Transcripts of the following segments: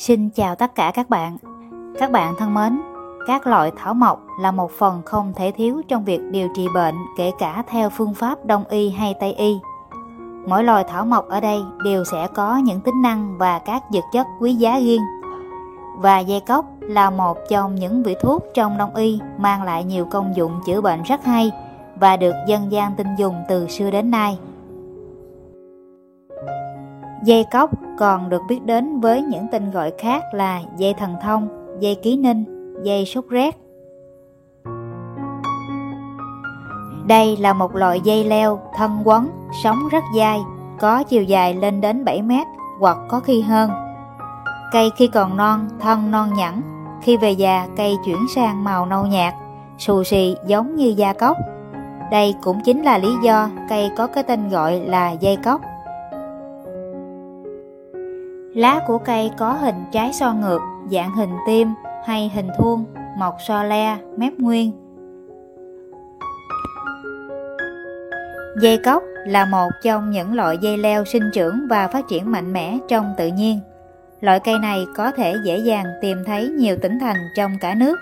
Xin chào tất cả các bạn. Các bạn thân mến, các loại thảo mộc là một phần không thể thiếu trong việc điều trị bệnh kể cả theo phương pháp đông y hay tây y. Mỗi loài thảo mộc ở đây đều sẽ có những tính năng và các dược chất quý giá riêng. Và dây cốc là một trong những vị thuốc trong đông y mang lại nhiều công dụng chữa bệnh rất hay và được dân gian tin dùng từ xưa đến nay. Dây cốc còn được biết đến với những tên gọi khác là dây thần thông, dây ký ninh, dây sốt rét. Đây là một loại dây leo thân quấn, sống rất dai, có chiều dài lên đến 7 mét hoặc có khi hơn. Cây khi còn non, thân non nhẵn, khi về già cây chuyển sang màu nâu nhạt, xù xì giống như da cốc. Đây cũng chính là lý do cây có cái tên gọi là dây cốc. Lá của cây có hình trái so ngược, dạng hình tim hay hình thuôn, mọc so le, mép nguyên. Dây cốc là một trong những loại dây leo sinh trưởng và phát triển mạnh mẽ trong tự nhiên. Loại cây này có thể dễ dàng tìm thấy nhiều tỉnh thành trong cả nước.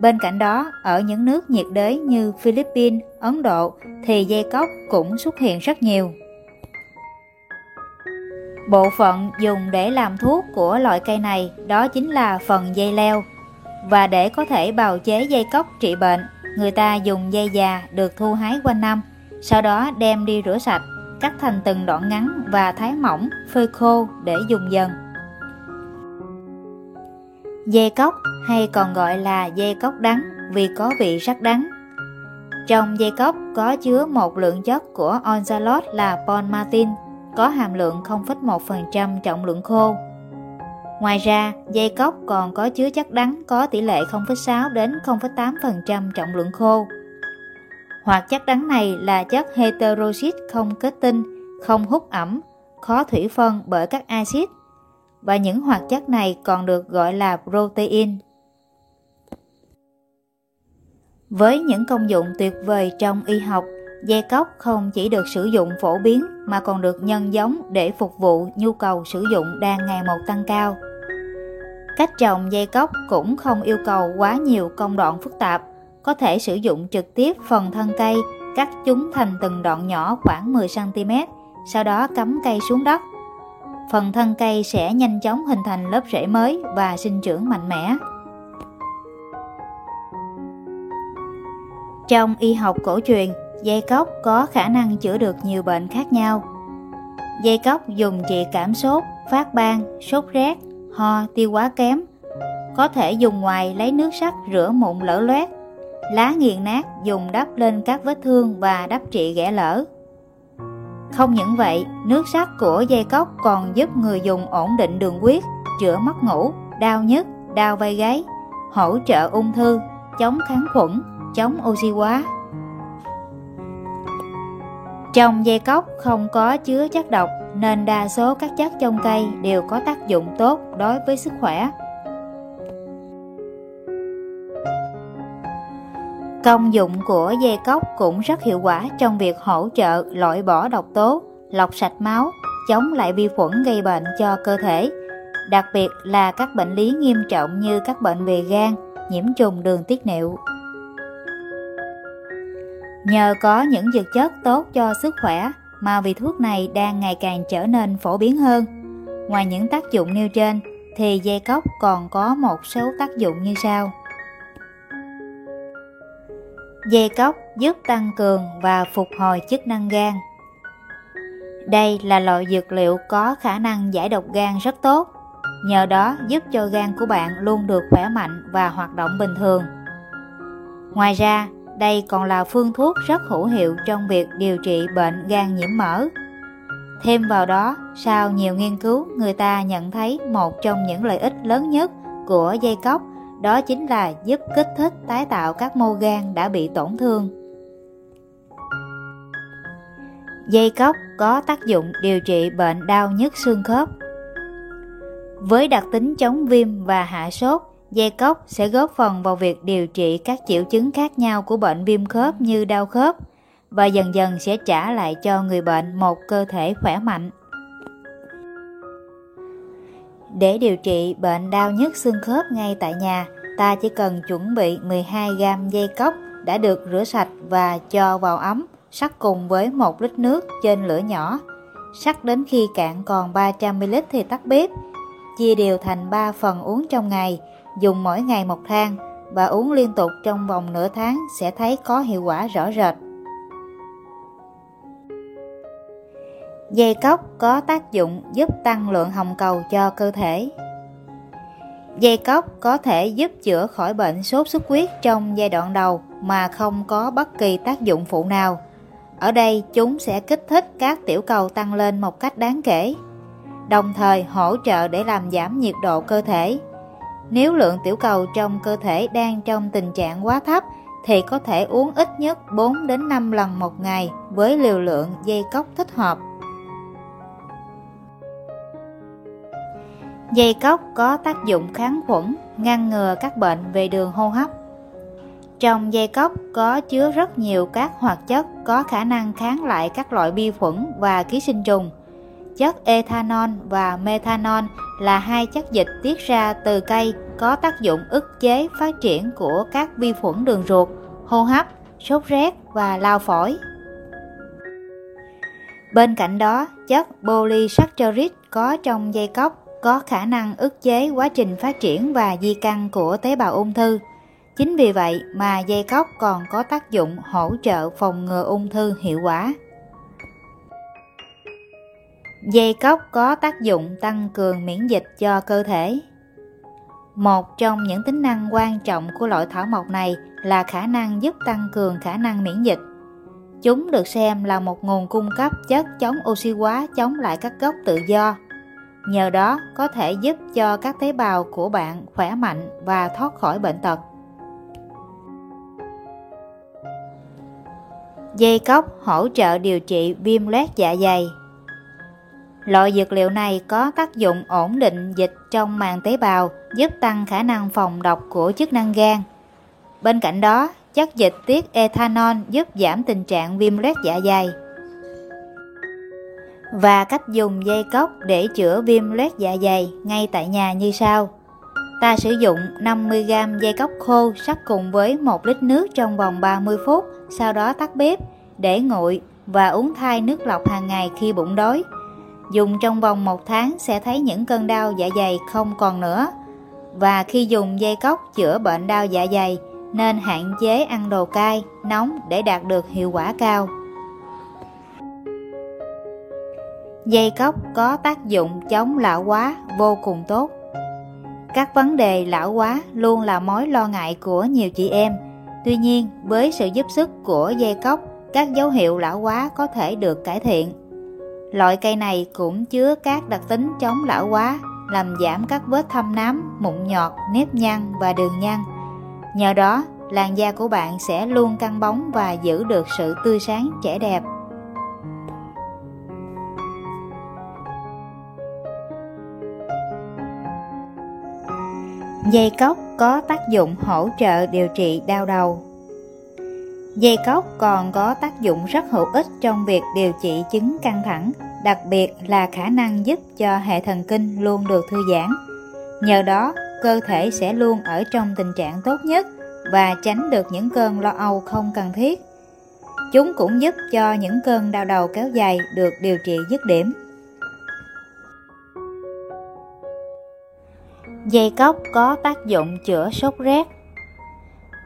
Bên cạnh đó, ở những nước nhiệt đới như Philippines, Ấn Độ thì dây cốc cũng xuất hiện rất nhiều. Bộ phận dùng để làm thuốc của loại cây này đó chính là phần dây leo. Và để có thể bào chế dây cốc trị bệnh, người ta dùng dây già được thu hái quanh năm, sau đó đem đi rửa sạch, cắt thành từng đoạn ngắn và thái mỏng, phơi khô để dùng dần. Dây cốc hay còn gọi là dây cốc đắng vì có vị rất đắng. Trong dây cốc có chứa một lượng chất của onzalot là ponmatin có hàm lượng 0,1% trọng lượng khô. Ngoài ra, dây cốc còn có chứa chất đắng có tỷ lệ 0,6 đến 0,8% trọng lượng khô. Hoạt chất đắng này là chất heteroxit không kết tinh, không hút ẩm, khó thủy phân bởi các axit và những hoạt chất này còn được gọi là protein. Với những công dụng tuyệt vời trong y học, Dây cốc không chỉ được sử dụng phổ biến mà còn được nhân giống để phục vụ nhu cầu sử dụng đang ngày một tăng cao. Cách trồng dây cốc cũng không yêu cầu quá nhiều công đoạn phức tạp, có thể sử dụng trực tiếp phần thân cây, cắt chúng thành từng đoạn nhỏ khoảng 10cm, sau đó cắm cây xuống đất. Phần thân cây sẽ nhanh chóng hình thành lớp rễ mới và sinh trưởng mạnh mẽ. Trong y học cổ truyền, Dây cóc có khả năng chữa được nhiều bệnh khác nhau. Dây cóc dùng trị cảm sốt, phát ban, sốt rét, ho, tiêu hóa kém. Có thể dùng ngoài lấy nước sắt rửa mụn lở loét. Lá nghiền nát dùng đắp lên các vết thương và đắp trị ghẻ lở. Không những vậy, nước sắt của dây cóc còn giúp người dùng ổn định đường huyết, chữa mất ngủ, đau nhức, đau vai gáy, hỗ trợ ung thư, chống kháng khuẩn, chống oxy hóa, trong dây cốc không có chứa chất độc nên đa số các chất trong cây đều có tác dụng tốt đối với sức khỏe. Công dụng của dây cốc cũng rất hiệu quả trong việc hỗ trợ loại bỏ độc tố, lọc sạch máu, chống lại vi khuẩn gây bệnh cho cơ thể, đặc biệt là các bệnh lý nghiêm trọng như các bệnh về gan, nhiễm trùng đường tiết niệu. Nhờ có những dược chất tốt cho sức khỏe mà vị thuốc này đang ngày càng trở nên phổ biến hơn. Ngoài những tác dụng nêu trên thì dây cốc còn có một số tác dụng như sau. Dây cốc giúp tăng cường và phục hồi chức năng gan. Đây là loại dược liệu có khả năng giải độc gan rất tốt, nhờ đó giúp cho gan của bạn luôn được khỏe mạnh và hoạt động bình thường. Ngoài ra, đây còn là phương thuốc rất hữu hiệu trong việc điều trị bệnh gan nhiễm mỡ. Thêm vào đó, sau nhiều nghiên cứu, người ta nhận thấy một trong những lợi ích lớn nhất của dây cóc đó chính là giúp kích thích tái tạo các mô gan đã bị tổn thương. Dây cóc có tác dụng điều trị bệnh đau nhức xương khớp. Với đặc tính chống viêm và hạ sốt, Dây cốc sẽ góp phần vào việc điều trị các triệu chứng khác nhau của bệnh viêm khớp như đau khớp và dần dần sẽ trả lại cho người bệnh một cơ thể khỏe mạnh. Để điều trị bệnh đau nhức xương khớp ngay tại nhà, ta chỉ cần chuẩn bị 12 gam dây cốc đã được rửa sạch và cho vào ấm, sắc cùng với 1 lít nước trên lửa nhỏ. Sắc đến khi cạn còn 300ml thì tắt bếp. Chia đều thành 3 phần uống trong ngày, dùng mỗi ngày một thang và uống liên tục trong vòng nửa tháng sẽ thấy có hiệu quả rõ rệt. Dây cốc có tác dụng giúp tăng lượng hồng cầu cho cơ thể. Dây cốc có thể giúp chữa khỏi bệnh sốt xuất huyết trong giai đoạn đầu mà không có bất kỳ tác dụng phụ nào. Ở đây chúng sẽ kích thích các tiểu cầu tăng lên một cách đáng kể, đồng thời hỗ trợ để làm giảm nhiệt độ cơ thể. Nếu lượng tiểu cầu trong cơ thể đang trong tình trạng quá thấp thì có thể uống ít nhất 4 đến 5 lần một ngày với liều lượng dây cốc thích hợp. Dây cốc có tác dụng kháng khuẩn, ngăn ngừa các bệnh về đường hô hấp. Trong dây cốc có chứa rất nhiều các hoạt chất có khả năng kháng lại các loại vi khuẩn và ký sinh trùng. Chất ethanol và methanol là hai chất dịch tiết ra từ cây có tác dụng ức chế phát triển của các vi khuẩn đường ruột, hô hấp, sốt rét và lao phổi. Bên cạnh đó, chất polysaccharide có trong dây cóc có khả năng ức chế quá trình phát triển và di căn của tế bào ung thư. Chính vì vậy mà dây cóc còn có tác dụng hỗ trợ phòng ngừa ung thư hiệu quả. Dây cóc có tác dụng tăng cường miễn dịch cho cơ thể. Một trong những tính năng quan trọng của loại thảo mộc này là khả năng giúp tăng cường khả năng miễn dịch. Chúng được xem là một nguồn cung cấp chất chống oxy hóa chống lại các gốc tự do nhờ đó có thể giúp cho các tế bào của bạn khỏe mạnh và thoát khỏi bệnh tật. Dây cóc hỗ trợ điều trị viêm loét dạ dày. Loại dược liệu này có tác dụng ổn định dịch trong màng tế bào, giúp tăng khả năng phòng độc của chức năng gan. Bên cạnh đó, chất dịch tiết ethanol giúp giảm tình trạng viêm loét dạ dày và cách dùng dây cốc để chữa viêm loét dạ dày ngay tại nhà như sau. Ta sử dụng 50g dây cốc khô sắc cùng với 1 lít nước trong vòng 30 phút, sau đó tắt bếp, để nguội và uống thay nước lọc hàng ngày khi bụng đói. Dùng trong vòng một tháng sẽ thấy những cơn đau dạ dày không còn nữa. Và khi dùng dây cóc chữa bệnh đau dạ dày, nên hạn chế ăn đồ cay, nóng để đạt được hiệu quả cao. Dây cóc có tác dụng chống lão hóa vô cùng tốt. Các vấn đề lão hóa luôn là mối lo ngại của nhiều chị em. Tuy nhiên, với sự giúp sức của dây cóc, các dấu hiệu lão hóa có thể được cải thiện. Loại cây này cũng chứa các đặc tính chống lão hóa, làm giảm các vết thâm nám, mụn nhọt, nếp nhăn và đường nhăn. Nhờ đó, làn da của bạn sẽ luôn căng bóng và giữ được sự tươi sáng trẻ đẹp. Dây cốc có tác dụng hỗ trợ điều trị đau đầu. Dây cóc còn có tác dụng rất hữu ích trong việc điều trị chứng căng thẳng, đặc biệt là khả năng giúp cho hệ thần kinh luôn được thư giãn. Nhờ đó, cơ thể sẽ luôn ở trong tình trạng tốt nhất và tránh được những cơn lo âu không cần thiết. Chúng cũng giúp cho những cơn đau đầu kéo dài được điều trị dứt điểm. Dây cóc có tác dụng chữa sốt rét.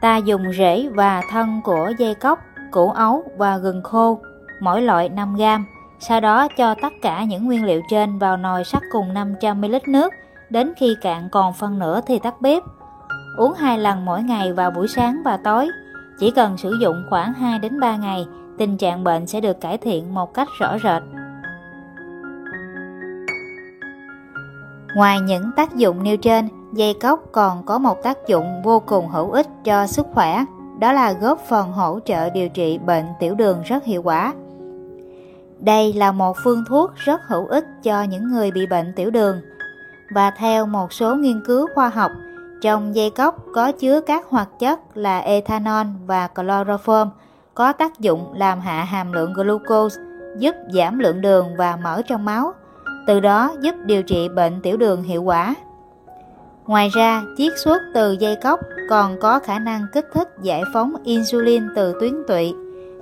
Ta dùng rễ và thân của dây cóc, củ ấu và gừng khô, mỗi loại 5 gram. Sau đó cho tất cả những nguyên liệu trên vào nồi sắc cùng 500ml nước, đến khi cạn còn phân nửa thì tắt bếp. Uống hai lần mỗi ngày vào buổi sáng và tối. Chỉ cần sử dụng khoảng 2 đến 3 ngày, tình trạng bệnh sẽ được cải thiện một cách rõ rệt. Ngoài những tác dụng nêu trên, dây cóc còn có một tác dụng vô cùng hữu ích cho sức khỏe, đó là góp phần hỗ trợ điều trị bệnh tiểu đường rất hiệu quả. Đây là một phương thuốc rất hữu ích cho những người bị bệnh tiểu đường. Và theo một số nghiên cứu khoa học, trong dây cóc có chứa các hoạt chất là ethanol và chloroform có tác dụng làm hạ hàm lượng glucose, giúp giảm lượng đường và mỡ trong máu, từ đó giúp điều trị bệnh tiểu đường hiệu quả. Ngoài ra, chiết xuất từ dây cóc còn có khả năng kích thích giải phóng insulin từ tuyến tụy,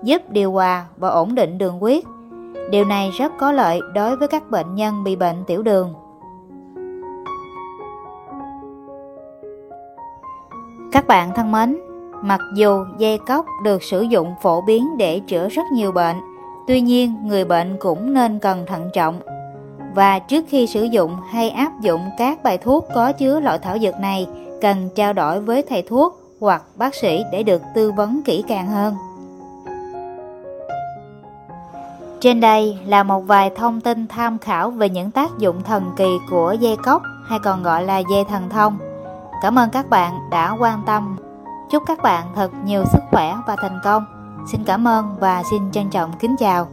giúp điều hòa và ổn định đường huyết. Điều này rất có lợi đối với các bệnh nhân bị bệnh tiểu đường. Các bạn thân mến, mặc dù dây cóc được sử dụng phổ biến để chữa rất nhiều bệnh, tuy nhiên người bệnh cũng nên cần thận trọng và trước khi sử dụng hay áp dụng các bài thuốc có chứa loại thảo dược này, cần trao đổi với thầy thuốc hoặc bác sĩ để được tư vấn kỹ càng hơn. Trên đây là một vài thông tin tham khảo về những tác dụng thần kỳ của dây cốc, hay còn gọi là dây thần thông. Cảm ơn các bạn đã quan tâm. Chúc các bạn thật nhiều sức khỏe và thành công. Xin cảm ơn và xin trân trọng kính chào.